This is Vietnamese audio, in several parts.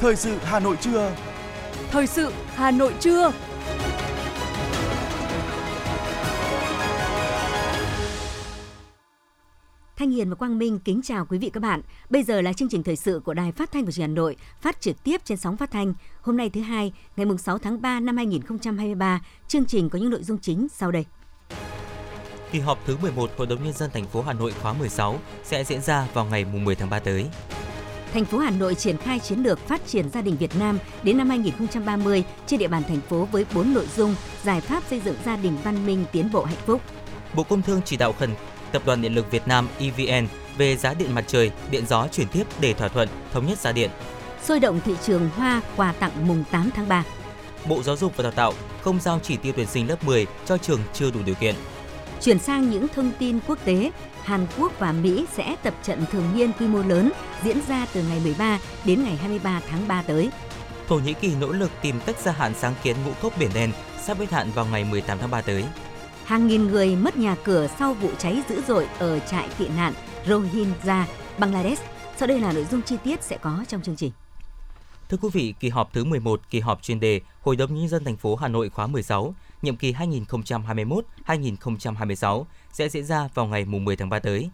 Thời sự Hà Nội trưa. Thời sự Hà Nội trưa. Thanh Hiền và Quang Minh kính chào quý vị các bạn. Bây giờ là chương trình thời sự của Đài Phát thanh và Truyền hình Hà Nội, phát trực tiếp trên sóng phát thanh. Hôm nay thứ hai, ngày 6 tháng 3 năm 2023, chương trình có những nội dung chính sau đây. Kỳ họp thứ 11 Hội đồng nhân dân thành phố Hà Nội khóa 16 sẽ diễn ra vào ngày 10 tháng 3 tới. Thành phố Hà Nội triển khai chiến lược phát triển gia đình Việt Nam đến năm 2030 trên địa bàn thành phố với 4 nội dung giải pháp xây dựng gia đình văn minh tiến bộ hạnh phúc. Bộ Công Thương chỉ đạo khẩn Tập đoàn Điện lực Việt Nam EVN về giá điện mặt trời, điện gió chuyển tiếp để thỏa thuận thống nhất giá điện. Sôi động thị trường hoa quà tặng mùng 8 tháng 3. Bộ Giáo dục và Đào tạo không giao chỉ tiêu tuyển sinh lớp 10 cho trường chưa đủ điều kiện. Chuyển sang những thông tin quốc tế, Hàn Quốc và Mỹ sẽ tập trận thường niên quy mô lớn diễn ra từ ngày 13 đến ngày 23 tháng 3 tới. Thổ Nhĩ Kỳ nỗ lực tìm cách gia hạn sáng kiến ngũ cốc biển đen sắp hết hạn vào ngày 18 tháng 3 tới. Hàng nghìn người mất nhà cửa sau vụ cháy dữ dội ở trại tị nạn Rohingya, Bangladesh. Sau đây là nội dung chi tiết sẽ có trong chương trình. Thưa quý vị, kỳ họp thứ 11, kỳ họp chuyên đề Hội đồng nhân dân thành phố Hà Nội khóa 16, nhiệm kỳ 2021-2026 sẽ diễn ra vào ngày 10 tháng 3 tới.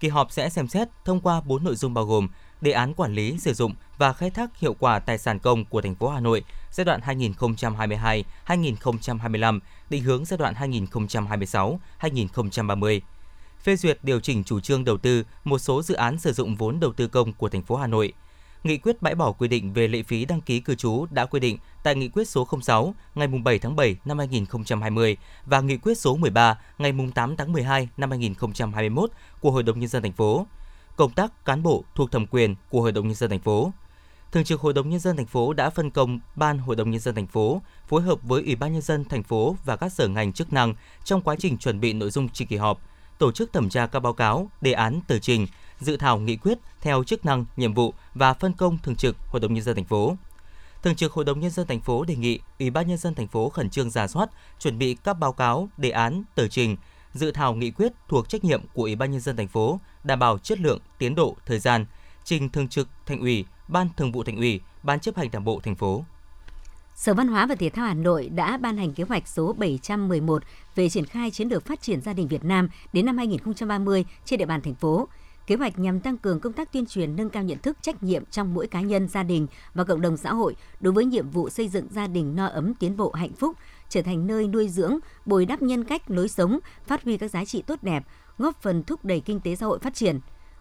Kỳ họp sẽ xem xét thông qua 4 nội dung bao gồm đề án quản lý, sử dụng và khai thác hiệu quả tài sản công của thành phố Hà Nội giai đoạn 2022-2025, định hướng giai đoạn 2026-2030. Phê duyệt điều chỉnh chủ trương đầu tư một số dự án sử dụng vốn đầu tư công của thành phố Hà Nội. Nghị quyết bãi bỏ quy định về lệ phí đăng ký cư trú đã quy định tại Nghị quyết số 06 ngày 7 tháng 7 năm 2020 và Nghị quyết số 13 ngày 8 tháng 12 năm 2021 của Hội đồng nhân dân thành phố. Công tác cán bộ thuộc thẩm quyền của Hội đồng nhân dân thành phố. Thường trực Hội đồng nhân dân thành phố đã phân công Ban Hội đồng nhân dân thành phố phối hợp với Ủy ban nhân dân thành phố và các sở ngành chức năng trong quá trình chuẩn bị nội dung trình kỳ họp, tổ chức thẩm tra các báo cáo, đề án tờ trình, dự thảo nghị quyết theo chức năng, nhiệm vụ và phân công thường trực Hội đồng nhân dân thành phố. Thường trực Hội đồng nhân dân thành phố đề nghị Ủy ban nhân dân thành phố khẩn trương giả soát, chuẩn bị các báo cáo, đề án, tờ trình, dự thảo nghị quyết thuộc trách nhiệm của Ủy ban nhân dân thành phố, đảm bảo chất lượng, tiến độ, thời gian, trình thường trực thành ủy, ban thường vụ thành ủy, ban chấp hành đảng bộ thành phố. Sở Văn hóa và Thể thao Hà Nội đã ban hành kế hoạch số 711 về triển khai chiến lược phát triển gia đình Việt Nam đến năm 2030 trên địa bàn thành phố. Kế hoạch nhằm tăng cường công tác tuyên truyền nâng cao nhận thức trách nhiệm trong mỗi cá nhân, gia đình và cộng đồng xã hội đối với nhiệm vụ xây dựng gia đình no ấm tiến bộ hạnh phúc, trở thành nơi nuôi dưỡng, bồi đắp nhân cách, lối sống, phát huy các giá trị tốt đẹp, góp phần thúc đẩy kinh tế xã hội phát triển.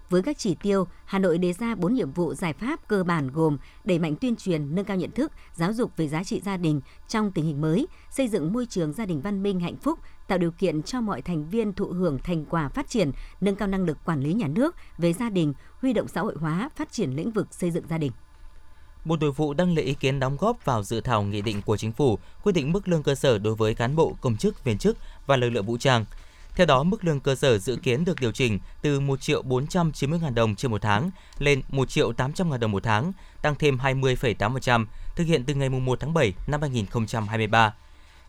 Với các chỉ tiêu, Hà Nội đề ra 4 nhiệm vụ giải pháp cơ bản gồm đẩy mạnh tuyên truyền, nâng cao nhận thức, giáo dục về giá trị gia đình trong tình hình mới, xây dựng môi trường gia đình văn minh hạnh phúc, tạo điều kiện cho mọi thành viên thụ hưởng thành quả phát triển, nâng cao năng lực quản lý nhà nước về gia đình, huy động xã hội hóa, phát triển lĩnh vực xây dựng gia đình. Bộ Nội vụ đăng lấy ý kiến đóng góp vào dự thảo nghị định của chính phủ quy định mức lương cơ sở đối với cán bộ, công chức, viên chức và lực lượng vũ trang. Theo đó, mức lương cơ sở dự kiến được điều chỉnh từ 1 triệu 490 000 đồng trên một tháng lên 1 triệu 800 000 đồng một tháng, tăng thêm 20,8%, thực hiện từ ngày 1 tháng 7 năm 2023.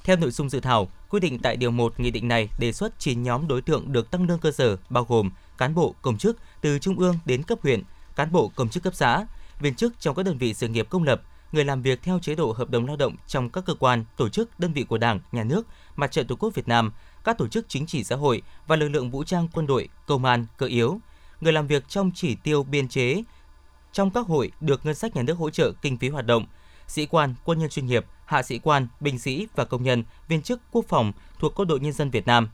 Theo nội dung dự thảo, quy định tại Điều 1 Nghị định này đề xuất 9 nhóm đối tượng được tăng lương cơ sở bao gồm cán bộ, công chức từ trung ương đến cấp huyện, cán bộ, công chức cấp xã, viên chức trong các đơn vị sự nghiệp công lập, người làm việc theo chế độ hợp đồng lao động trong các cơ quan, tổ chức, đơn vị của Đảng, Nhà nước, Mặt trận Tổ quốc Việt Nam, các tổ chức chính trị xã hội và lực lượng vũ trang quân đội, công an, cơ yếu, người làm việc trong chỉ tiêu biên chế trong các hội được ngân sách nhà nước hỗ trợ kinh phí hoạt động, sĩ quan, quân nhân chuyên nghiệp, hạ sĩ quan, binh sĩ và công nhân, viên chức quốc phòng thuộc Quân đội Nhân dân Việt Nam,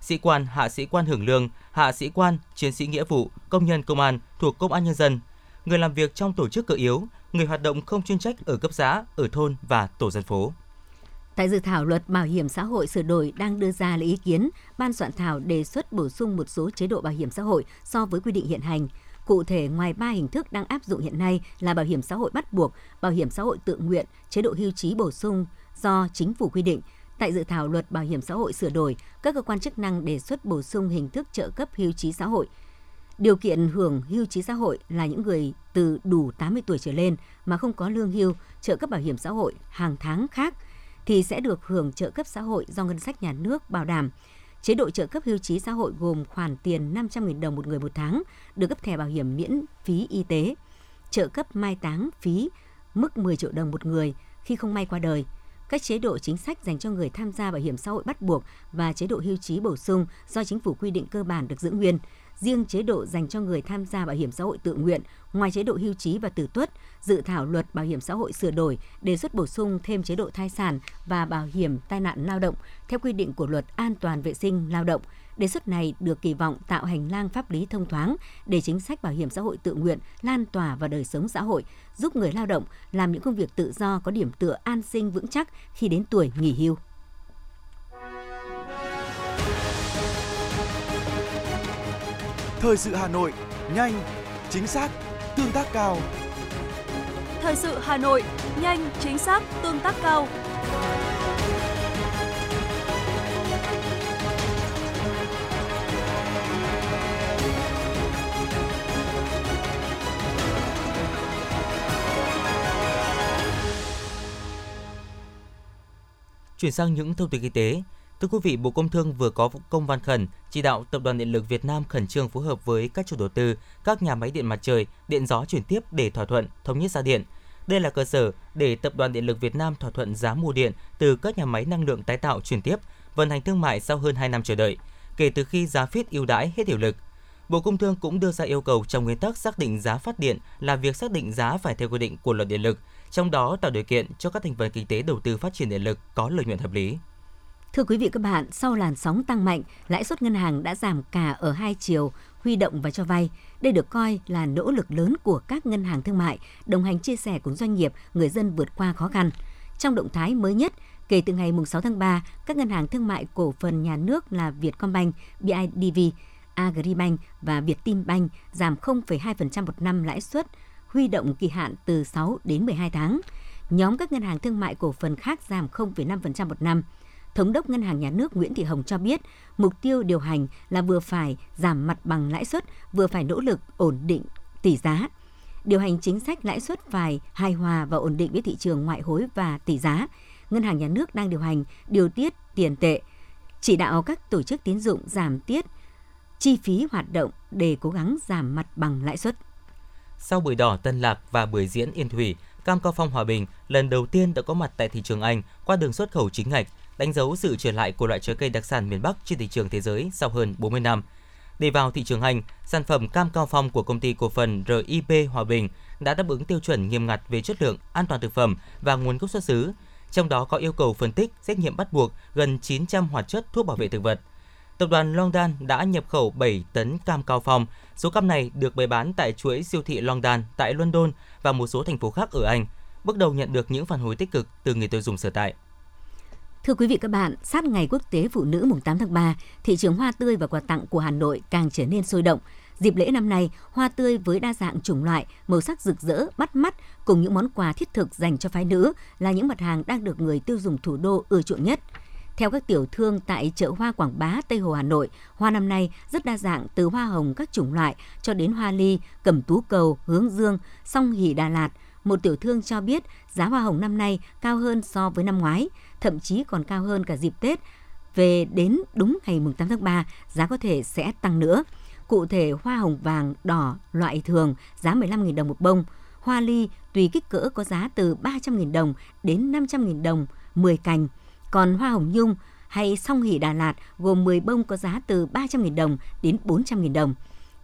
sĩ quan, hạ sĩ quan hưởng lương, hạ sĩ quan, chiến sĩ nghĩa vụ, công nhân công an thuộc Công an Nhân dân, người làm việc trong tổ chức cơ yếu, người hoạt động không chuyên trách ở cấp xã, ở thôn và tổ dân phố. Tại dự thảo luật bảo hiểm xã hội sửa đổi đang đưa ra lấy ý kiến, ban soạn thảo đề xuất bổ sung một số chế độ bảo hiểm xã hội so với quy định hiện hành. Cụ thể, ngoài ba hình thức đang áp dụng hiện nay là bảo hiểm xã hội bắt buộc, bảo hiểm xã hội tự nguyện, chế độ hưu trí bổ sung do chính phủ quy định. Tại dự thảo luật bảo hiểm xã hội sửa đổi, các cơ quan chức năng đề xuất bổ sung hình thức trợ cấp hưu trí xã hội. Điều kiện hưởng hưu trí xã hội là những người từ đủ 80 tuổi trở lên mà không có lương hưu, trợ cấp bảo hiểm xã hội hàng tháng khác thì sẽ được hưởng trợ cấp xã hội do ngân sách nhà nước bảo đảm. Chế độ trợ cấp hưu trí xã hội gồm khoản tiền 500.000 đồng một người một tháng, được cấp thẻ bảo hiểm miễn phí y tế, trợ cấp mai táng phí mức 10 triệu đồng một người khi không may qua đời. Các chế độ chính sách dành cho người tham gia bảo hiểm xã hội bắt buộc và chế độ hưu trí bổ sung do chính phủ quy định cơ bản được giữ nguyên. Riêng chế độ dành cho người tham gia bảo hiểm xã hội tự nguyện, ngoài chế độ hưu trí và tử tuất, dự thảo luật bảo hiểm xã hội sửa đổi đề xuất bổ sung thêm chế độ thai sản và bảo hiểm tai nạn lao động theo quy định của luật an toàn vệ sinh lao động. Đề xuất này được kỳ vọng tạo hành lang pháp lý thông thoáng để chính sách bảo hiểm xã hội tự nguyện lan tỏa vào đời sống xã hội, giúp người lao động làm những công việc tự do có điểm tựa an sinh vững chắc khi đến tuổi nghỉ hưu. Thời sự Hà Nội, nhanh, chính xác, tương tác cao. Thời sự Hà Nội, nhanh, chính xác, tương tác cao. Chuyển sang những thông tin y tế, Thưa quý vị, Bộ Công Thương vừa có công văn khẩn chỉ đạo Tập đoàn Điện lực Việt Nam khẩn trương phối hợp với các chủ đầu tư, các nhà máy điện mặt trời, điện gió chuyển tiếp để thỏa thuận thống nhất giá điện. Đây là cơ sở để Tập đoàn Điện lực Việt Nam thỏa thuận giá mua điện từ các nhà máy năng lượng tái tạo chuyển tiếp, vận hành thương mại sau hơn 2 năm chờ đợi, kể từ khi giá phít ưu đãi hết hiệu lực. Bộ Công Thương cũng đưa ra yêu cầu trong nguyên tắc xác định giá phát điện là việc xác định giá phải theo quy định của luật điện lực, trong đó tạo điều kiện cho các thành phần kinh tế đầu tư phát triển điện lực có lợi nhuận hợp lý. Thưa quý vị các bạn, sau làn sóng tăng mạnh, lãi suất ngân hàng đã giảm cả ở hai chiều, huy động và cho vay. Đây được coi là nỗ lực lớn của các ngân hàng thương mại, đồng hành chia sẻ cùng doanh nghiệp, người dân vượt qua khó khăn. Trong động thái mới nhất, kể từ ngày 6 tháng 3, các ngân hàng thương mại cổ phần nhà nước là Vietcombank, BIDV, Agribank và Vietinbank giảm 0,2% một năm lãi suất, huy động kỳ hạn từ 6 đến 12 tháng. Nhóm các ngân hàng thương mại cổ phần khác giảm 0,5% một năm. Thống đốc Ngân hàng Nhà nước Nguyễn Thị Hồng cho biết, mục tiêu điều hành là vừa phải giảm mặt bằng lãi suất, vừa phải nỗ lực ổn định tỷ giá. Điều hành chính sách lãi suất phải hài hòa và ổn định với thị trường ngoại hối và tỷ giá. Ngân hàng Nhà nước đang điều hành điều tiết tiền tệ, chỉ đạo các tổ chức tín dụng giảm tiết chi phí hoạt động để cố gắng giảm mặt bằng lãi suất. Sau buổi đỏ Tân Lạc và buổi diễn Yên Thủy, cam cao phong Hòa Bình lần đầu tiên đã có mặt tại thị trường Anh qua đường xuất khẩu chính ngạch đánh dấu sự trở lại của loại trái cây đặc sản miền Bắc trên thị trường thế giới sau hơn 40 năm. Để vào thị trường hành, sản phẩm cam cao phong của công ty cổ phần RIP Hòa Bình đã đáp ứng tiêu chuẩn nghiêm ngặt về chất lượng, an toàn thực phẩm và nguồn gốc xuất xứ, trong đó có yêu cầu phân tích, xét nghiệm bắt buộc gần 900 hoạt chất thuốc bảo vệ thực vật. Tập đoàn Longdan đã nhập khẩu 7 tấn cam cao phong. Số cam này được bày bán tại chuỗi siêu thị Longdan tại London và một số thành phố khác ở Anh. Bước đầu nhận được những phản hồi tích cực từ người tiêu dùng sở tại. Thưa quý vị các bạn, sát ngày Quốc tế Phụ nữ mùng 8 tháng 3, thị trường hoa tươi và quà tặng của Hà Nội càng trở nên sôi động. Dịp lễ năm nay, hoa tươi với đa dạng chủng loại, màu sắc rực rỡ, bắt mắt cùng những món quà thiết thực dành cho phái nữ là những mặt hàng đang được người tiêu dùng thủ đô ưa chuộng nhất. Theo các tiểu thương tại chợ hoa Quảng Bá, Tây Hồ, Hà Nội, hoa năm nay rất đa dạng từ hoa hồng các chủng loại cho đến hoa ly, cẩm tú cầu, hướng dương, song hỷ Đà Lạt. Một tiểu thương cho biết giá hoa hồng năm nay cao hơn so với năm ngoái thậm chí còn cao hơn cả dịp Tết. Về đến đúng ngày 8 tháng 3, giá có thể sẽ tăng nữa. Cụ thể, hoa hồng vàng đỏ loại thường giá 15.000 đồng một bông, hoa ly tùy kích cỡ có giá từ 300.000 đồng đến 500.000 đồng 10 cành. Còn hoa hồng nhung hay song hỷ Đà Lạt gồm 10 bông có giá từ 300.000 đồng đến 400.000 đồng.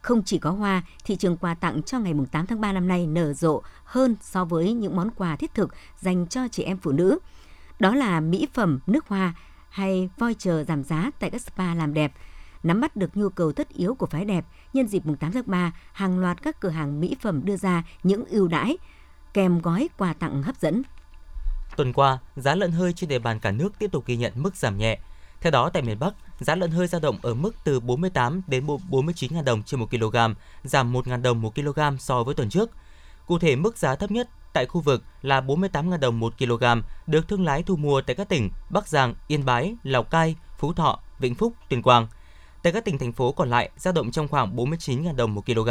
Không chỉ có hoa, thị trường quà tặng cho ngày 8 tháng 3 năm nay nở rộ hơn so với những món quà thiết thực dành cho chị em phụ nữ. Đó là mỹ phẩm, nước hoa hay voi chờ giảm giá tại các spa làm đẹp. Nắm bắt được nhu cầu tất yếu của phái đẹp, nhân dịp mùng 8 tháng 3, hàng loạt các cửa hàng mỹ phẩm đưa ra những ưu đãi kèm gói quà tặng hấp dẫn. Tuần qua, giá lợn hơi trên địa bàn cả nước tiếp tục ghi nhận mức giảm nhẹ. Theo đó, tại miền Bắc, giá lợn hơi dao động ở mức từ 48 đến 49.000 đồng trên 1 kg, giảm 1.000 đồng 1 kg so với tuần trước. Cụ thể, mức giá thấp nhất tại khu vực là 48.000 đồng 1 kg, được thương lái thu mua tại các tỉnh Bắc Giang, Yên Bái, Lào Cai, Phú Thọ, Vĩnh Phúc, Tuyên Quang. Tại các tỉnh thành phố còn lại dao động trong khoảng 49.000 đồng 1 kg.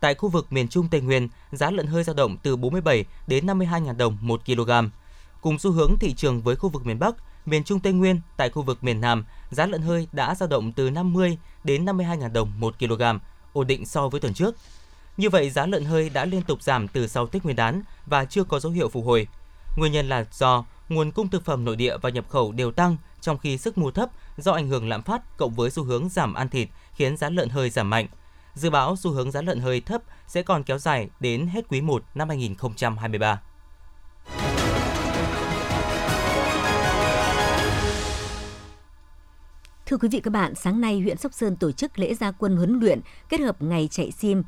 Tại khu vực miền Trung Tây Nguyên, giá lợn hơi dao động từ 47 đến 52.000 đồng 1 kg. Cùng xu hướng thị trường với khu vực miền Bắc, miền Trung Tây Nguyên, tại khu vực miền Nam, giá lợn hơi đã dao động từ 50 đến 52.000 đồng 1 kg, ổn định so với tuần trước. Như vậy, giá lợn hơi đã liên tục giảm từ sau Tết Nguyên đán và chưa có dấu hiệu phục hồi. Nguyên nhân là do nguồn cung thực phẩm nội địa và nhập khẩu đều tăng trong khi sức mua thấp do ảnh hưởng lạm phát cộng với xu hướng giảm ăn thịt khiến giá lợn hơi giảm mạnh. Dự báo xu hướng giá lợn hơi thấp sẽ còn kéo dài đến hết quý 1 năm 2023. Thưa quý vị các bạn, sáng nay huyện Sóc Sơn tổ chức lễ gia quân huấn luyện kết hợp ngày chạy sim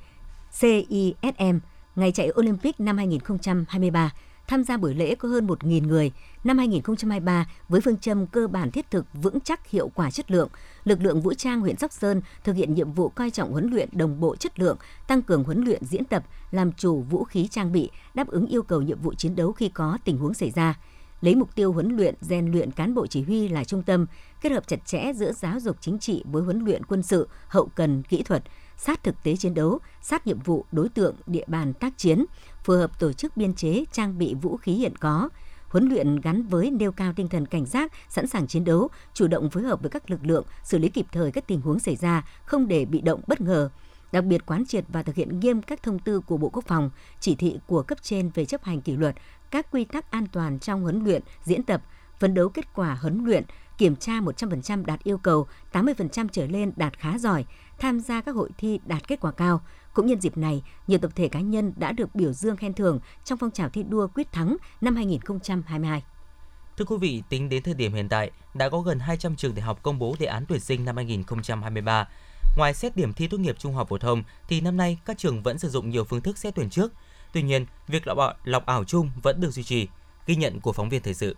CISM, ngày chạy Olympic năm 2023. Tham gia buổi lễ có hơn 1.000 người. Năm 2023, với phương châm cơ bản thiết thực, vững chắc, hiệu quả chất lượng, lực lượng vũ trang huyện Sóc Sơn thực hiện nhiệm vụ coi trọng huấn luyện đồng bộ chất lượng, tăng cường huấn luyện diễn tập, làm chủ vũ khí trang bị, đáp ứng yêu cầu nhiệm vụ chiến đấu khi có tình huống xảy ra lấy mục tiêu huấn luyện, rèn luyện cán bộ chỉ huy là trung tâm, kết hợp chặt chẽ giữa giáo dục chính trị với huấn luyện quân sự, hậu cần, kỹ thuật, sát thực tế chiến đấu, sát nhiệm vụ đối tượng, địa bàn tác chiến, phù hợp tổ chức biên chế, trang bị vũ khí hiện có, huấn luyện gắn với nêu cao tinh thần cảnh giác, sẵn sàng chiến đấu, chủ động phối hợp với các lực lượng, xử lý kịp thời các tình huống xảy ra, không để bị động bất ngờ. Đặc biệt quán triệt và thực hiện nghiêm các thông tư của Bộ Quốc phòng, chỉ thị của cấp trên về chấp hành kỷ luật, các quy tắc an toàn trong huấn luyện, diễn tập, phấn đấu kết quả huấn luyện, kiểm tra 100% đạt yêu cầu, 80% trở lên đạt khá giỏi, tham gia các hội thi đạt kết quả cao. Cũng nhân dịp này, nhiều tập thể cá nhân đã được biểu dương khen thưởng trong phong trào thi đua quyết thắng năm 2022. Thưa quý vị, tính đến thời điểm hiện tại, đã có gần 200 trường đại học công bố đề án tuyển sinh năm 2023. Ngoài xét điểm thi tốt nghiệp trung học phổ thông, thì năm nay các trường vẫn sử dụng nhiều phương thức xét tuyển trước. Tuy nhiên, việc lọc, lọc ảo chung vẫn được duy trì. Ghi nhận của phóng viên thời sự.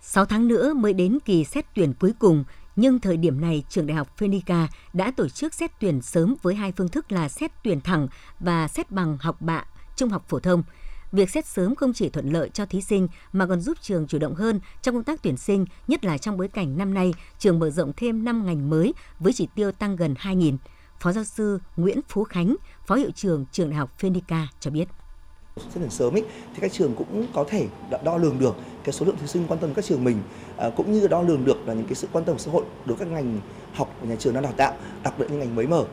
6 tháng nữa mới đến kỳ xét tuyển cuối cùng, nhưng thời điểm này trường đại học Phenica đã tổ chức xét tuyển sớm với hai phương thức là xét tuyển thẳng và xét bằng học bạ trung học phổ thông. Việc xét sớm không chỉ thuận lợi cho thí sinh mà còn giúp trường chủ động hơn trong công tác tuyển sinh, nhất là trong bối cảnh năm nay trường mở rộng thêm 5 ngành mới với chỉ tiêu tăng gần 2.000. Phó giáo sư Nguyễn Phú Khánh, Phó hiệu trưởng trường đại học Phenica cho biết rất là sớm ấy, thì các trường cũng có thể đo lường được cái số lượng thí sinh quan tâm các trường mình à, cũng như đo lường được là những cái sự quan tâm của xã hội đối với các ngành học của nhà trường đang đào tạo đặc biệt những ngành mới mở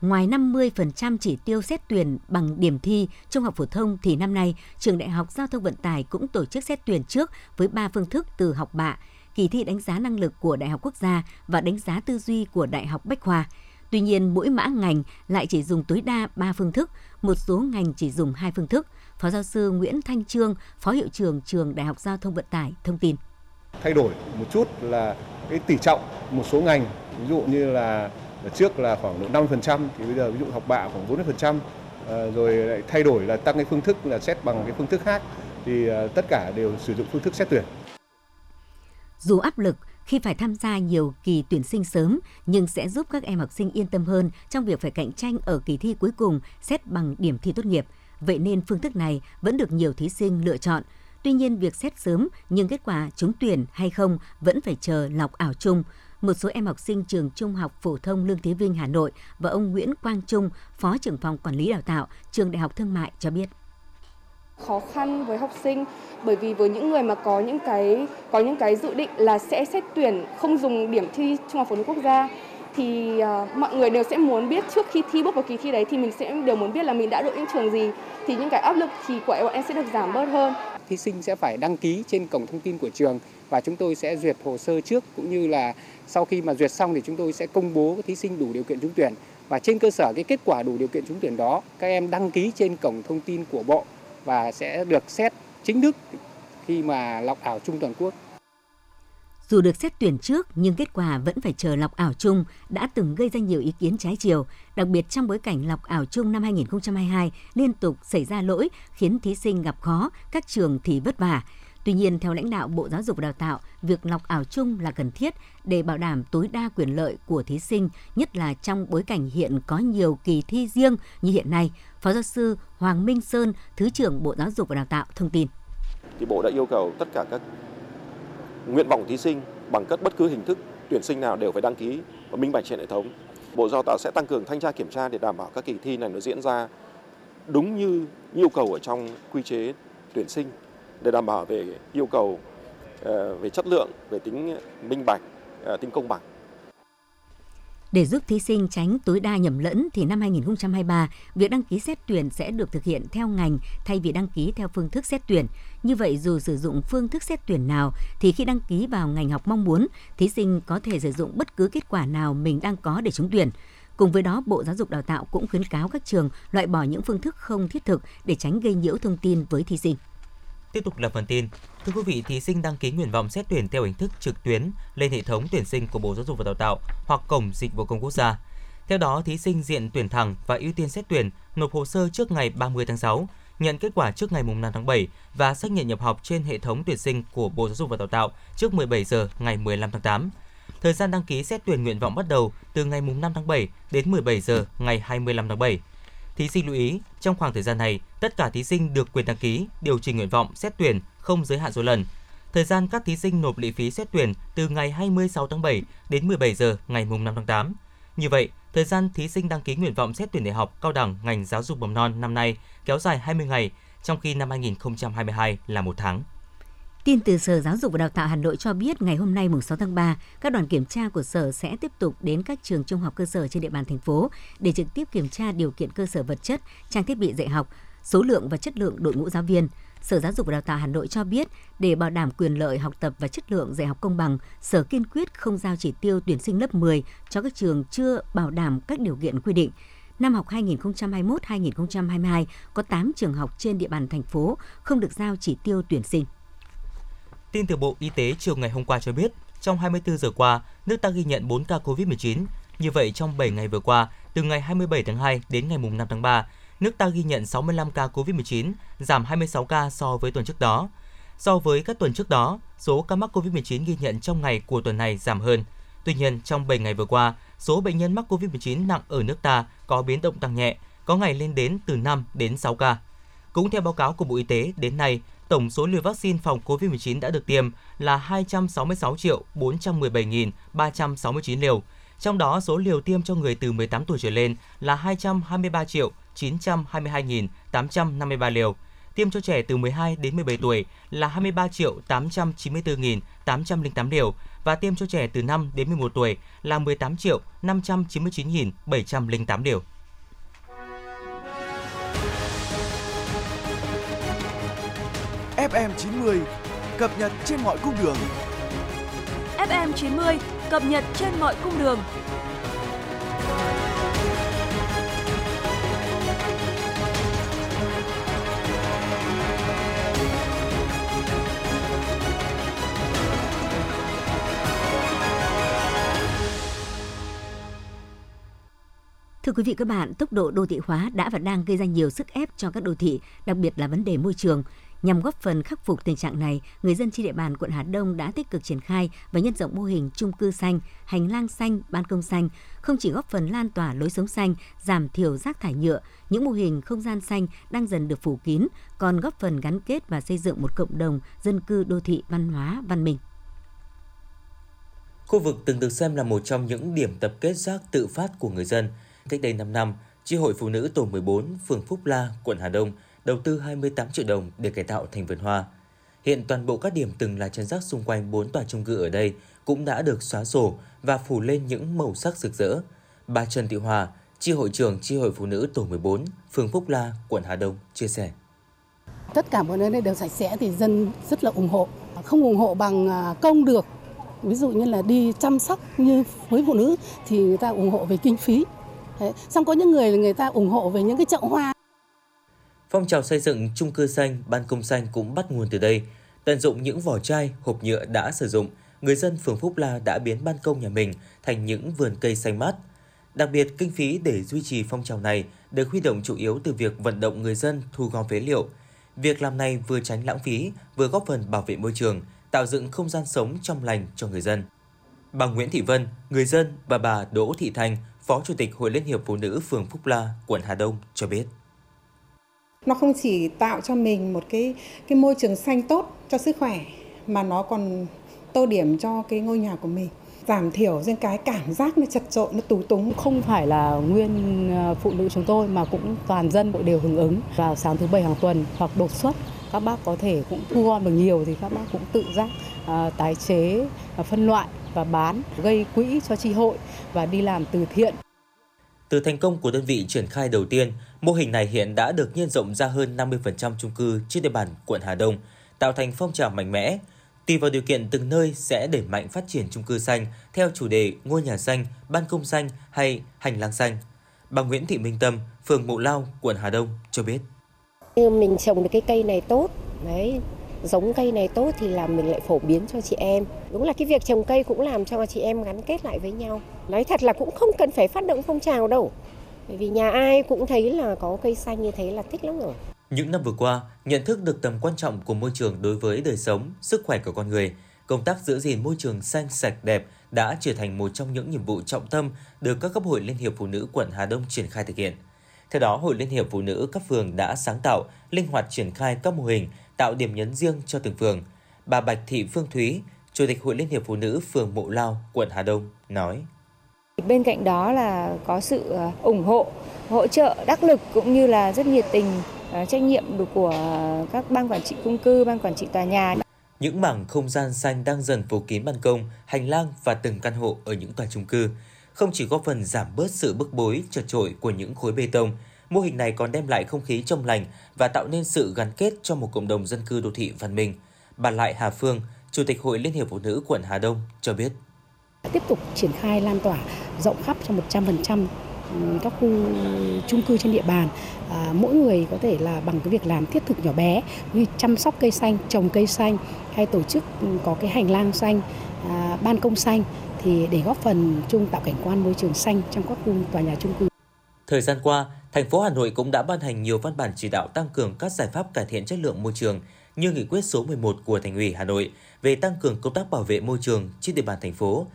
Ngoài 50% chỉ tiêu xét tuyển bằng điểm thi trung học phổ thông thì năm nay, trường Đại học Giao thông Vận tải cũng tổ chức xét tuyển trước với 3 phương thức từ học bạ, kỳ thi đánh giá năng lực của Đại học Quốc gia và đánh giá tư duy của Đại học Bách Khoa. Tuy nhiên, mỗi mã ngành lại chỉ dùng tối đa 3 phương thức, một số ngành chỉ dùng hai phương thức. Phó giáo sư Nguyễn Thanh Trương, Phó hiệu trưởng trường Đại học Giao thông Vận tải thông tin. Thay đổi một chút là cái tỷ trọng một số ngành, ví dụ như là trước là khoảng độ 50% thì bây giờ ví dụ học bạ khoảng 40%, à, rồi lại thay đổi là tăng cái phương thức là xét bằng cái phương thức khác thì à, tất cả đều sử dụng phương thức xét tuyển. Dù áp lực, khi phải tham gia nhiều kỳ tuyển sinh sớm nhưng sẽ giúp các em học sinh yên tâm hơn trong việc phải cạnh tranh ở kỳ thi cuối cùng xét bằng điểm thi tốt nghiệp. Vậy nên phương thức này vẫn được nhiều thí sinh lựa chọn. Tuy nhiên việc xét sớm nhưng kết quả trúng tuyển hay không vẫn phải chờ lọc ảo chung. Một số em học sinh trường Trung học phổ thông Lương Thế Vinh Hà Nội và ông Nguyễn Quang Trung, Phó trưởng phòng quản lý đào tạo, trường Đại học Thương mại cho biết khó khăn với học sinh. Bởi vì với những người mà có những cái có những cái dự định là sẽ xét tuyển không dùng điểm thi trung học phổ thông quốc gia thì uh, mọi người đều sẽ muốn biết trước khi thi bước vào kỳ thi đấy thì mình sẽ đều muốn biết là mình đã đội những trường gì. Thì những cái áp lực thì của bọn em sẽ được giảm bớt hơn. Thí sinh sẽ phải đăng ký trên cổng thông tin của trường và chúng tôi sẽ duyệt hồ sơ trước cũng như là sau khi mà duyệt xong thì chúng tôi sẽ công bố thí sinh đủ điều kiện trúng tuyển. Và trên cơ sở cái kết quả đủ điều kiện trúng tuyển đó các em đăng ký trên cổng thông tin của bộ và sẽ được xét chính thức khi mà lọc ảo chung toàn quốc. Dù được xét tuyển trước nhưng kết quả vẫn phải chờ lọc ảo chung đã từng gây ra nhiều ý kiến trái chiều, đặc biệt trong bối cảnh lọc ảo chung năm 2022 liên tục xảy ra lỗi khiến thí sinh gặp khó, các trường thì vất vả. Tuy nhiên, theo lãnh đạo Bộ Giáo dục và Đào tạo, việc lọc ảo chung là cần thiết để bảo đảm tối đa quyền lợi của thí sinh, nhất là trong bối cảnh hiện có nhiều kỳ thi riêng như hiện nay. Phó giáo sư Hoàng Minh Sơn, Thứ trưởng Bộ Giáo dục và Đào tạo thông tin. Thì Bộ đã yêu cầu tất cả các nguyện vọng thí sinh bằng cấp bất cứ hình thức tuyển sinh nào đều phải đăng ký và minh bạch trên hệ thống. Bộ Giáo tạo sẽ tăng cường thanh tra kiểm tra để đảm bảo các kỳ thi này nó diễn ra đúng như yêu cầu ở trong quy chế tuyển sinh để đảm bảo về yêu cầu ờ, về chất lượng, về tính minh bạch, ờ, tính công bằng. Để giúp thí sinh tránh tối đa nhầm lẫn thì năm 2023, việc đăng ký xét tuyển sẽ được thực hiện theo ngành thay vì đăng ký theo phương thức xét tuyển. Như vậy dù sử dụng phương thức xét tuyển nào thì khi đăng ký vào ngành học mong muốn, thí sinh có thể sử dụng bất cứ kết quả nào mình đang có để trúng tuyển. Cùng với đó, Bộ Giáo dục Đào tạo cũng khuyến cáo các trường loại bỏ những phương thức không thiết thực để tránh gây nhiễu thông tin với thí sinh. Tiếp tục là phần tin. Thưa quý vị, thí sinh đăng ký nguyện vọng xét tuyển theo hình thức trực tuyến lên hệ thống tuyển sinh của Bộ Giáo dục và Đào tạo hoặc cổng dịch vụ công quốc gia. Theo đó, thí sinh diện tuyển thẳng và ưu tiên xét tuyển nộp hồ sơ trước ngày 30 tháng 6, nhận kết quả trước ngày 5 tháng 7 và xác nhận nhập học trên hệ thống tuyển sinh của Bộ Giáo dục và Đào tạo trước 17 giờ ngày 15 tháng 8. Thời gian đăng ký xét tuyển nguyện vọng bắt đầu từ ngày 5 tháng 7 đến 17 giờ ngày 25 tháng 7. Thí sinh lưu ý, trong khoảng thời gian này, tất cả thí sinh được quyền đăng ký, điều chỉnh nguyện vọng xét tuyển không giới hạn số lần. Thời gian các thí sinh nộp lệ phí xét tuyển từ ngày 26 tháng 7 đến 17 giờ ngày 5 tháng 8. Như vậy, thời gian thí sinh đăng ký nguyện vọng xét tuyển đại học cao đẳng ngành giáo dục mầm non năm nay kéo dài 20 ngày, trong khi năm 2022 là một tháng. Tin từ Sở Giáo dục và Đào tạo Hà Nội cho biết ngày hôm nay mùng 6 tháng 3, các đoàn kiểm tra của Sở sẽ tiếp tục đến các trường trung học cơ sở trên địa bàn thành phố để trực tiếp kiểm tra điều kiện cơ sở vật chất, trang thiết bị dạy học, số lượng và chất lượng đội ngũ giáo viên. Sở Giáo dục và Đào tạo Hà Nội cho biết, để bảo đảm quyền lợi học tập và chất lượng dạy học công bằng, Sở kiên quyết không giao chỉ tiêu tuyển sinh lớp 10 cho các trường chưa bảo đảm các điều kiện quy định. Năm học 2021-2022 có 8 trường học trên địa bàn thành phố không được giao chỉ tiêu tuyển sinh. Tin từ Bộ Y tế chiều ngày hôm qua cho biết, trong 24 giờ qua, nước ta ghi nhận 4 ca COVID-19. Như vậy, trong 7 ngày vừa qua, từ ngày 27 tháng 2 đến ngày 5 tháng 3, nước ta ghi nhận 65 ca COVID-19, giảm 26 ca so với tuần trước đó. So với các tuần trước đó, số ca mắc COVID-19 ghi nhận trong ngày của tuần này giảm hơn. Tuy nhiên, trong 7 ngày vừa qua, số bệnh nhân mắc COVID-19 nặng ở nước ta có biến động tăng nhẹ, có ngày lên đến từ 5 đến 6 ca. Cũng theo báo cáo của Bộ Y tế, đến nay, tổng số liều vaccine phòng COVID-19 đã được tiêm là 266 triệu 417.369 liều. Trong đó, số liều tiêm cho người từ 18 tuổi trở lên là 223 triệu 922.853 liều. Tiêm cho trẻ từ 12 đến 17 tuổi là 23 triệu 894.808 liều và tiêm cho trẻ từ 5 đến 11 tuổi là 18 triệu 599.708 liều. FM 90 cập nhật trên mọi cung đường. FM 90 cập nhật trên mọi cung đường. Thưa quý vị các bạn, tốc độ đô thị hóa đã và đang gây ra nhiều sức ép cho các đô thị, đặc biệt là vấn đề môi trường. Nhằm góp phần khắc phục tình trạng này, người dân trên địa bàn quận Hà Đông đã tích cực triển khai và nhân rộng mô hình chung cư xanh, hành lang xanh, ban công xanh, không chỉ góp phần lan tỏa lối sống xanh, giảm thiểu rác thải nhựa, những mô hình không gian xanh đang dần được phủ kín, còn góp phần gắn kết và xây dựng một cộng đồng dân cư đô thị văn hóa văn minh. Khu vực từng được xem là một trong những điểm tập kết rác tự phát của người dân. Cách đây 5 năm, Chi hội Phụ nữ tổ 14, phường Phúc La, quận Hà Đông đầu tư 28 triệu đồng để cải tạo thành vườn hoa. Hiện toàn bộ các điểm từng là chân rác xung quanh 4 tòa chung cư ở đây cũng đã được xóa sổ và phủ lên những màu sắc rực rỡ. Bà Trần Thị Hòa, Chi hội trưởng Chi hội Phụ nữ tổ 14, phường Phúc La, quận Hà Đông chia sẻ. Tất cả mọi nơi đều sạch sẽ thì dân rất là ủng hộ. Không ủng hộ bằng à, công được. Ví dụ như là đi chăm sóc như với phụ nữ thì người ta ủng hộ về kinh phí. Đấy. Xong có những người người ta ủng hộ về những cái chậu hoa. Phong trào xây dựng chung cư xanh, ban công xanh cũng bắt nguồn từ đây. Tận dụng những vỏ chai, hộp nhựa đã sử dụng, người dân phường Phúc La đã biến ban công nhà mình thành những vườn cây xanh mát. Đặc biệt, kinh phí để duy trì phong trào này được huy động chủ yếu từ việc vận động người dân thu gom phế liệu. Việc làm này vừa tránh lãng phí, vừa góp phần bảo vệ môi trường, tạo dựng không gian sống trong lành cho người dân. Bà Nguyễn Thị Vân, người dân và bà Đỗ Thị Thành, Phó Chủ tịch Hội Liên hiệp Phụ nữ phường Phúc La, quận Hà Đông cho biết. Nó không chỉ tạo cho mình một cái cái môi trường xanh tốt cho sức khỏe mà nó còn tô điểm cho cái ngôi nhà của mình. Giảm thiểu những cái cảm giác nó chật trội nó tù túng. Không phải là nguyên ờ, phụ nữ chúng tôi mà cũng toàn dân đều hưởng ứng. Vào sáng thứ bảy hàng tuần hoặc đột xuất các bác có thể cũng thu gom được nhiều thì các bác cũng tự giác uh, tái chế và phân loại và bán, gây quỹ cho tri hội và đi làm từ thiện. Từ thành công của đơn vị triển khai đầu tiên, mô hình này hiện đã được nhân rộng ra hơn 50% chung cư trên địa bàn quận Hà Đông, tạo thành phong trào mạnh mẽ. Tùy vào điều kiện từng nơi sẽ đẩy mạnh phát triển chung cư xanh theo chủ đề ngôi nhà xanh, ban công xanh hay hành lang xanh. Bà Nguyễn Thị Minh Tâm, phường Mộ Lao, quận Hà Đông cho biết. Mình trồng được cái cây này tốt, đấy, giống cây này tốt thì là mình lại phổ biến cho chị em. Đúng là cái việc trồng cây cũng làm cho chị em gắn kết lại với nhau. Nói thật là cũng không cần phải phát động phong trào đâu. Bởi vì nhà ai cũng thấy là có cây xanh như thế là thích lắm rồi. Những năm vừa qua, nhận thức được tầm quan trọng của môi trường đối với đời sống, sức khỏe của con người, công tác giữ gìn môi trường xanh sạch đẹp đã trở thành một trong những nhiệm vụ trọng tâm được các cấp hội Liên hiệp Phụ nữ quận Hà Đông triển khai thực hiện. Theo đó, Hội Liên hiệp Phụ nữ các phường đã sáng tạo, linh hoạt triển khai các mô hình, tạo điểm nhấn riêng cho từng phường. Bà Bạch Thị Phương Thúy, Chủ tịch Hội Liên hiệp Phụ nữ phường Mộ Lao, quận Hà Đông nói: Bên cạnh đó là có sự ờ, ủng hộ, hỗ trợ đắc lực cũng như là rất nhiệt tình ờ, trách nhiệm của các ban quản trị chung cư, ban quản trị tòa nhà. Những mảng không gian xanh đang dần phủ kín ban công, hành lang và từng căn hộ ở những tòa chung cư, không chỉ góp phần giảm bớt sự bức bối trật trội của những khối bê tông, mô hình này còn đem lại không khí trong lành và tạo nên sự gắn kết cho một cộng đồng dân cư đô thị văn minh. Bà Lại Hà Phương, Chủ tịch Hội Liên hiệp Phụ nữ quận Hà Đông cho biết. Tiếp tục triển khai lan tỏa rộng khắp cho 100% các khu chung cư trên địa bàn à, mỗi người có thể là bằng cái việc làm thiết thực nhỏ bé như chăm sóc cây xanh trồng cây xanh hay tổ chức có cái hành lang xanh à, ban công xanh thì để góp phần chung tạo cảnh quan môi trường xanh trong các khu tòa nhà chung cư. Thời gian qua, thành phố Hà Nội cũng đã ban hành nhiều văn bản chỉ đạo tăng cường các giải pháp cải thiện chất lượng môi trường như nghị quyết số 11 của Thành ủy Hà Nội về tăng cường công tác bảo vệ môi trường trên địa bàn thành phố.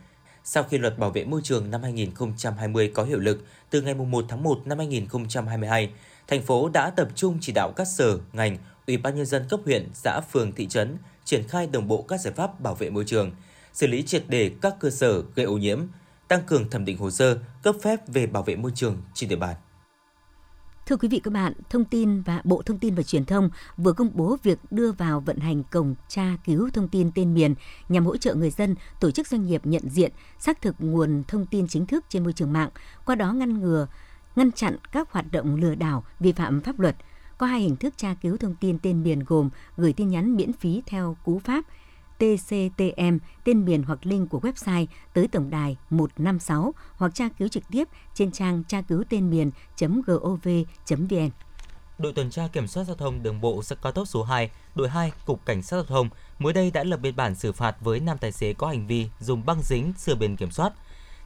Sau khi luật bảo vệ môi trường năm 2020 có hiệu lực từ ngày 1 tháng 1 năm 2022, thành phố đã tập trung chỉ đạo các sở, ngành, ủy ban nhân dân cấp huyện, xã, phường, thị trấn triển khai đồng bộ các giải pháp bảo vệ môi trường, xử lý triệt đề các cơ sở gây ô nhiễm, tăng cường thẩm định hồ sơ, cấp phép về bảo vệ môi trường trên địa bàn. Thưa quý vị các bạn, Thông tin và Bộ Thông tin và Truyền thông vừa công bố việc đưa vào vận hành cổng tra cứu thông tin tên miền nhằm hỗ trợ người dân, tổ chức doanh nghiệp nhận diện, xác thực nguồn thông tin chính thức trên môi trường mạng, qua đó ngăn ngừa, ngăn chặn các hoạt động lừa đảo, vi phạm pháp luật. Có hai hình thức tra cứu thông tin tên miền gồm gửi tin nhắn miễn phí theo cú pháp TCTM, tên miền hoặc link của website tới tổng đài 156 hoặc tra cứu trực tiếp trên trang tra cứu tên miền.gov.vn. Đội tuần tra kiểm soát giao thông đường bộ cao tốc số 2, đội 2, Cục Cảnh sát giao thông mới đây đã lập biên bản xử phạt với nam tài xế có hành vi dùng băng dính sửa biển kiểm soát.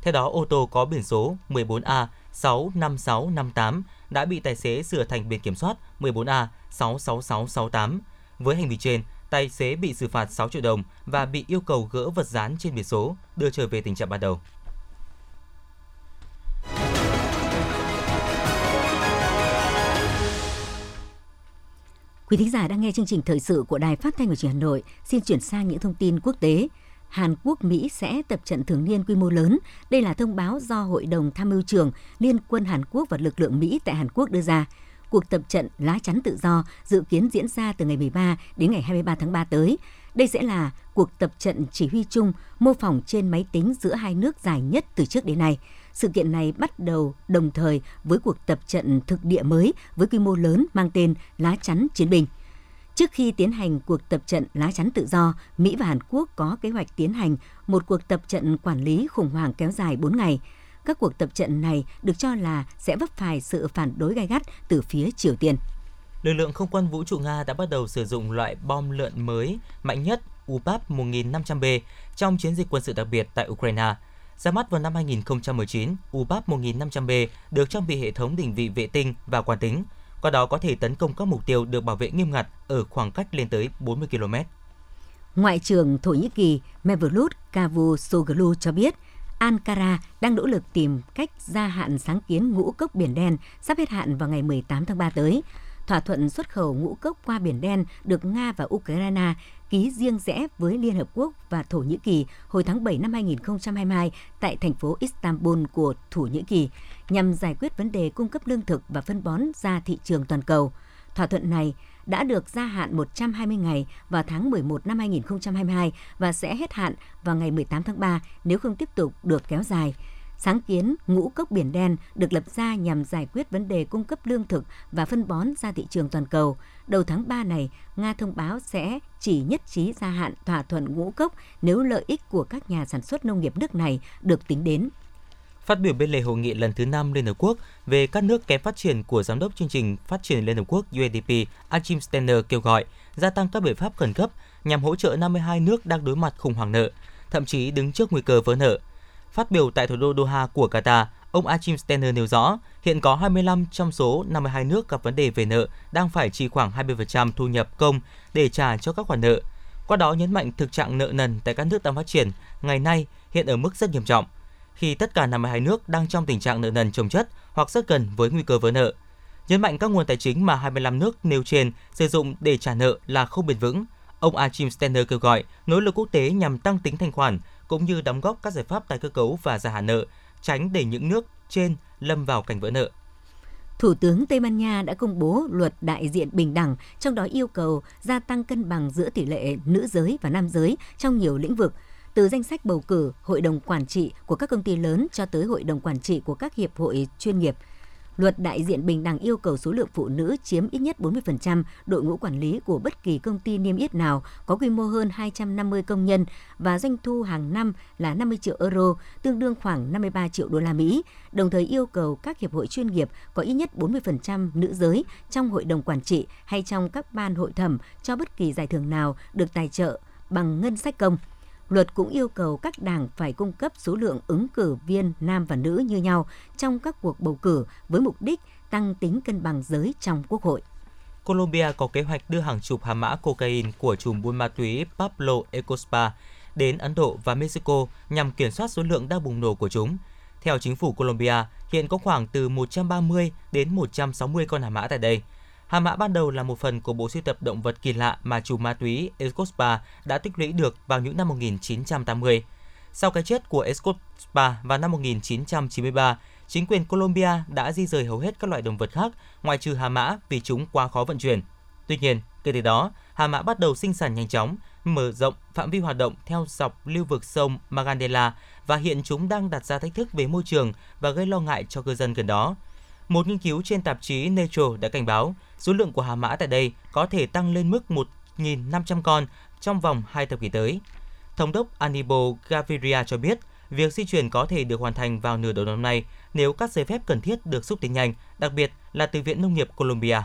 Theo đó, ô tô có biển số 14A 65658 đã bị tài xế sửa thành biển kiểm soát 14A 66668. Với hành vi trên, tài xế bị xử phạt 6 triệu đồng và bị yêu cầu gỡ vật dán trên biển số, đưa trở về tình trạng ban đầu. Quý thính giả đang nghe chương trình thời sự của Đài Phát thanh và Truyền hình Hà Nội. Xin chuyển sang những thông tin quốc tế. Hàn Quốc Mỹ sẽ tập trận thường niên quy mô lớn. Đây là thông báo do Hội đồng Tham mưu trưởng Liên quân Hàn Quốc và lực lượng Mỹ tại Hàn Quốc đưa ra. Cuộc tập trận lá chắn tự do dự kiến diễn ra từ ngày 13 đến ngày 23 tháng 3 tới. Đây sẽ là cuộc tập trận chỉ huy chung mô phỏng trên máy tính giữa hai nước dài nhất từ trước đến nay. Sự kiện này bắt đầu đồng thời với cuộc tập trận thực địa mới với quy mô lớn mang tên Lá chắn chiến binh. Trước khi tiến hành cuộc tập trận lá chắn tự do, Mỹ và Hàn Quốc có kế hoạch tiến hành một cuộc tập trận quản lý khủng hoảng kéo dài 4 ngày. Các cuộc tập trận này được cho là sẽ vấp phải sự phản đối gai gắt từ phía Triều Tiên. Lực lượng không quân vũ trụ Nga đã bắt đầu sử dụng loại bom lượn mới mạnh nhất UPAP 1500B trong chiến dịch quân sự đặc biệt tại Ukraine. Ra mắt vào năm 2019, UPAP 1500B được trang bị hệ thống định vị vệ tinh và quán tính, qua đó có thể tấn công các mục tiêu được bảo vệ nghiêm ngặt ở khoảng cách lên tới 40 km. Ngoại trưởng Thổ Nhĩ Kỳ Mevlut Cavusoglu cho biết, Ankara đang nỗ lực tìm cách gia hạn sáng kiến ngũ cốc Biển Đen sắp hết hạn vào ngày 18 tháng 3 tới. Thỏa thuận xuất khẩu ngũ cốc qua Biển Đen được Nga và Ukraine ký riêng rẽ với Liên Hợp Quốc và Thổ Nhĩ Kỳ hồi tháng 7 năm 2022 tại thành phố Istanbul của Thổ Nhĩ Kỳ, nhằm giải quyết vấn đề cung cấp lương thực và phân bón ra thị trường toàn cầu. Thỏa thuận này đã được gia hạn 120 ngày vào tháng 11 năm 2022 và sẽ hết hạn vào ngày 18 tháng 3 nếu không tiếp tục được kéo dài. Sáng kiến ngũ cốc biển đen được lập ra nhằm giải quyết vấn đề cung cấp lương thực và phân bón ra thị trường toàn cầu. Đầu tháng 3 này, Nga thông báo sẽ chỉ nhất trí gia hạn thỏa thuận ngũ cốc nếu lợi ích của các nhà sản xuất nông nghiệp nước này được tính đến. Phát biểu bên lề hội nghị lần thứ 5 Liên Hợp Quốc về các nước kém phát triển của Giám đốc chương trình Phát triển Liên Hợp Quốc UNDP, Achim Steiner kêu gọi gia tăng các biện pháp khẩn cấp nhằm hỗ trợ 52 nước đang đối mặt khủng hoảng nợ, thậm chí đứng trước nguy cơ vỡ nợ. Phát biểu tại thủ đô Doha của Qatar, ông Achim Steiner nêu rõ, hiện có 25 trong số 52 nước gặp vấn đề về nợ đang phải chi khoảng 20% thu nhập công để trả cho các khoản nợ. Qua đó nhấn mạnh thực trạng nợ nần tại các nước đang phát triển ngày nay hiện ở mức rất nghiêm trọng, khi tất cả 52 nước đang trong tình trạng nợ nần chồng chất hoặc rất gần với nguy cơ vỡ nợ. Nhấn mạnh các nguồn tài chính mà 25 nước nêu trên sử dụng để trả nợ là không bền vững, ông Achim Steiner kêu gọi nỗ lực quốc tế nhằm tăng tính thanh khoản, cũng như đóng góp các giải pháp tái cơ cấu và gia hạn nợ, tránh để những nước trên lâm vào cảnh vỡ nợ. Thủ tướng Tây Ban Nha đã công bố luật đại diện bình đẳng, trong đó yêu cầu gia tăng cân bằng giữa tỷ lệ nữ giới và nam giới trong nhiều lĩnh vực, từ danh sách bầu cử, hội đồng quản trị của các công ty lớn cho tới hội đồng quản trị của các hiệp hội chuyên nghiệp – Luật đại diện bình đẳng yêu cầu số lượng phụ nữ chiếm ít nhất 40% đội ngũ quản lý của bất kỳ công ty niêm yết nào có quy mô hơn 250 công nhân và doanh thu hàng năm là 50 triệu euro, tương đương khoảng 53 triệu đô la Mỹ, đồng thời yêu cầu các hiệp hội chuyên nghiệp có ít nhất 40% nữ giới trong hội đồng quản trị hay trong các ban hội thẩm cho bất kỳ giải thưởng nào được tài trợ bằng ngân sách công. Luật cũng yêu cầu các đảng phải cung cấp số lượng ứng cử viên nam và nữ như nhau trong các cuộc bầu cử với mục đích tăng tính cân bằng giới trong quốc hội. Colombia có kế hoạch đưa hàng chục hà mã cocaine của chùm buôn ma túy Pablo Escobar đến Ấn Độ và Mexico nhằm kiểm soát số lượng đang bùng nổ của chúng. Theo chính phủ Colombia, hiện có khoảng từ 130 đến 160 con hà mã tại đây – Hà mã ban đầu là một phần của bộ sưu tập động vật kỳ lạ mà chủ ma túy Escobar đã tích lũy được vào những năm 1980. Sau cái chết của Escobar vào năm 1993, chính quyền Colombia đã di rời hầu hết các loại động vật khác ngoại trừ hà mã vì chúng quá khó vận chuyển. Tuy nhiên, kể từ đó, hà mã bắt đầu sinh sản nhanh chóng, mở rộng phạm vi hoạt động theo dọc lưu vực sông Magandela và hiện chúng đang đặt ra thách thức về môi trường và gây lo ngại cho cư dân gần đó. Một nghiên cứu trên tạp chí Nature đã cảnh báo số lượng của hà mã tại đây có thể tăng lên mức 1.500 con trong vòng 2 thập kỷ tới. Thống đốc Anibal Gaviria cho biết, việc di chuyển có thể được hoàn thành vào nửa đầu năm nay nếu các giấy phép cần thiết được xúc tiến nhanh, đặc biệt là từ Viện Nông nghiệp Colombia.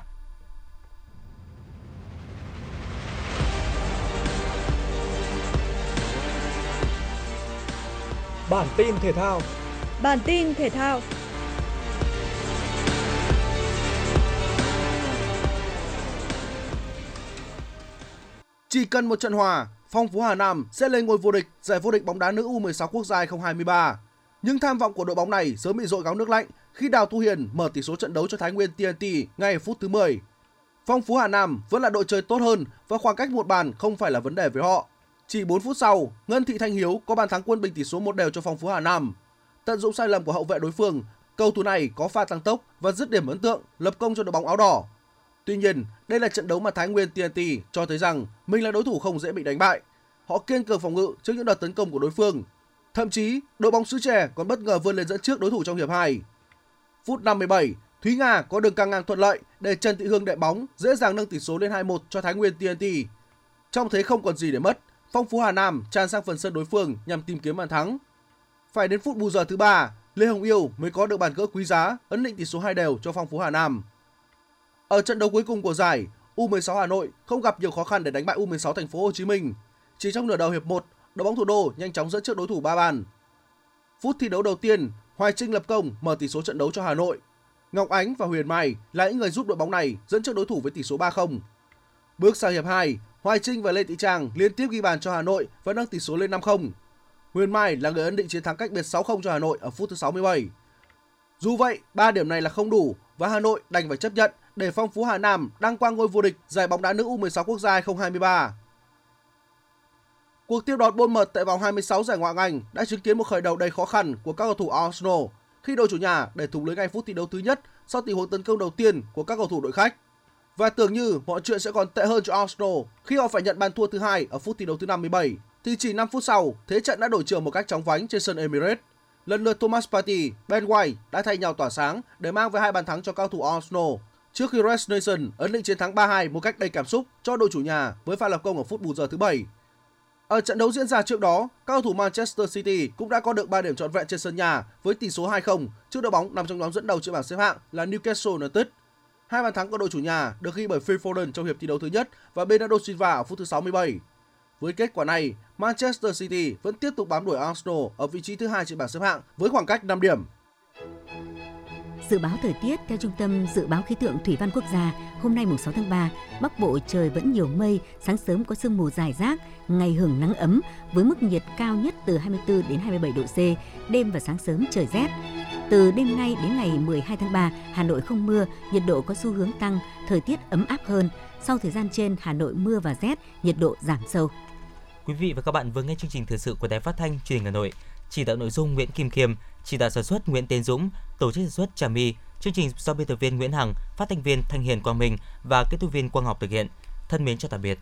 Bản tin thể thao Bản tin thể thao Chỉ cần một trận hòa, Phong Phú Hà Nam sẽ lên ngôi vô địch giải vô địch bóng đá nữ U16 quốc gia 2023. Nhưng tham vọng của đội bóng này sớm bị dội gáo nước lạnh khi Đào Thu Hiền mở tỷ số trận đấu cho Thái Nguyên TNT ngay phút thứ 10. Phong Phú Hà Nam vẫn là đội chơi tốt hơn và khoảng cách một bàn không phải là vấn đề với họ. Chỉ 4 phút sau, Ngân Thị Thanh Hiếu có bàn thắng quân bình tỷ số một đều cho Phong Phú Hà Nam. Tận dụng sai lầm của hậu vệ đối phương, cầu thủ này có pha tăng tốc và dứt điểm ấn tượng, lập công cho đội bóng áo đỏ Tuy nhiên, đây là trận đấu mà Thái Nguyên TNT cho thấy rằng mình là đối thủ không dễ bị đánh bại. Họ kiên cường phòng ngự trước những đợt tấn công của đối phương. Thậm chí, đội bóng xứ trẻ còn bất ngờ vươn lên dẫn trước đối thủ trong hiệp 2. Phút 57, Thúy Nga có đường căng ngang thuận lợi để Trần Thị Hương đệ bóng dễ dàng nâng tỷ số lên 2-1 cho Thái Nguyên TNT. Trong thế không còn gì để mất, Phong Phú Hà Nam tràn sang phần sân đối phương nhằm tìm kiếm bàn thắng. Phải đến phút bù giờ thứ ba, Lê Hồng Yêu mới có được bàn gỡ quý giá ấn định tỷ số hai đều cho Phong Phú Hà Nam. Ở trận đấu cuối cùng của giải, U16 Hà Nội không gặp nhiều khó khăn để đánh bại U16 Thành phố Hồ Chí Minh. Chỉ trong nửa đầu hiệp 1, đội bóng thủ đô nhanh chóng dẫn trước đối thủ ba bàn. Phút thi đấu đầu tiên, Hoài Trinh lập công mở tỷ số trận đấu cho Hà Nội. Ngọc Ánh và Huyền Mai là những người giúp đội bóng này dẫn trước đối thủ với tỷ số 3-0. Bước sang hiệp 2, Hoài Trinh và Lê Thị Trang liên tiếp ghi bàn cho Hà Nội và nâng tỷ số lên 5-0. Huyền Mai là người ấn định chiến thắng cách biệt 6-0 cho Hà Nội ở phút thứ 67. Dù vậy, 3 điểm này là không đủ và Hà Nội đành phải chấp nhận để phong phú Hà Nam đăng quang ngôi vô địch giải bóng đá nữ U16 quốc gia 2023. Cuộc tiếp đón bôn mật tại vòng 26 giải Ngoại hạng Anh đã chứng kiến một khởi đầu đầy khó khăn của các cầu thủ Arsenal khi đội chủ nhà để thủng lưới ngay phút thi đấu thứ nhất sau tình huống tấn công đầu tiên của các cầu thủ đội khách. Và tưởng như mọi chuyện sẽ còn tệ hơn cho Arsenal khi họ phải nhận bàn thua thứ hai ở phút thi đấu thứ 57 thì chỉ 5 phút sau, thế trận đã đổi trường một cách chóng vánh trên sân Emirates. Lần lượt Thomas Partey, Ben White đã thay nhau tỏa sáng để mang về hai bàn thắng cho cao thủ Arsenal trước khi Reece Nation ấn định chiến thắng 3-2 một cách đầy cảm xúc cho đội chủ nhà với pha lập công ở phút bù giờ thứ 7. Ở trận đấu diễn ra trước đó, cao thủ Manchester City cũng đã có được 3 điểm trọn vẹn trên sân nhà với tỷ số 2-0 trước đội bóng nằm trong nhóm dẫn đầu trên bảng xếp hạng là Newcastle United. Hai bàn thắng của đội chủ nhà được ghi bởi Phil Foden trong hiệp thi đấu thứ nhất và Bernardo Silva ở phút thứ 67. Với kết quả này, Manchester City vẫn tiếp tục bám đuổi Arsenal ở vị trí thứ hai trên bảng xếp hạng với khoảng cách 5 điểm. Dự báo thời tiết theo Trung tâm Dự báo Khí tượng Thủy văn Quốc gia, hôm nay mùng 6 tháng 3, Bắc Bộ trời vẫn nhiều mây, sáng sớm có sương mù dài rác, ngày hưởng nắng ấm với mức nhiệt cao nhất từ 24 đến 27 độ C, đêm và sáng sớm trời rét. Từ đêm nay đến ngày 12 tháng 3, Hà Nội không mưa, nhiệt độ có xu hướng tăng, thời tiết ấm áp hơn. Sau thời gian trên, Hà Nội mưa và rét, nhiệt độ giảm sâu. Quý vị và các bạn vừa nghe chương trình thời sự của Đài Phát thanh Truyền hình Hà Nội. Chỉ đạo nội dung Nguyễn Kim Khiêm, chỉ đạo sản xuất Nguyễn Tiến Dũng, tổ chức sản xuất Trà My. Chương trình do biên tập viên Nguyễn Hằng, phát thanh viên Thanh Hiền Quang Minh và kỹ thuật viên Quang Học thực hiện. Thân mến chào tạm biệt.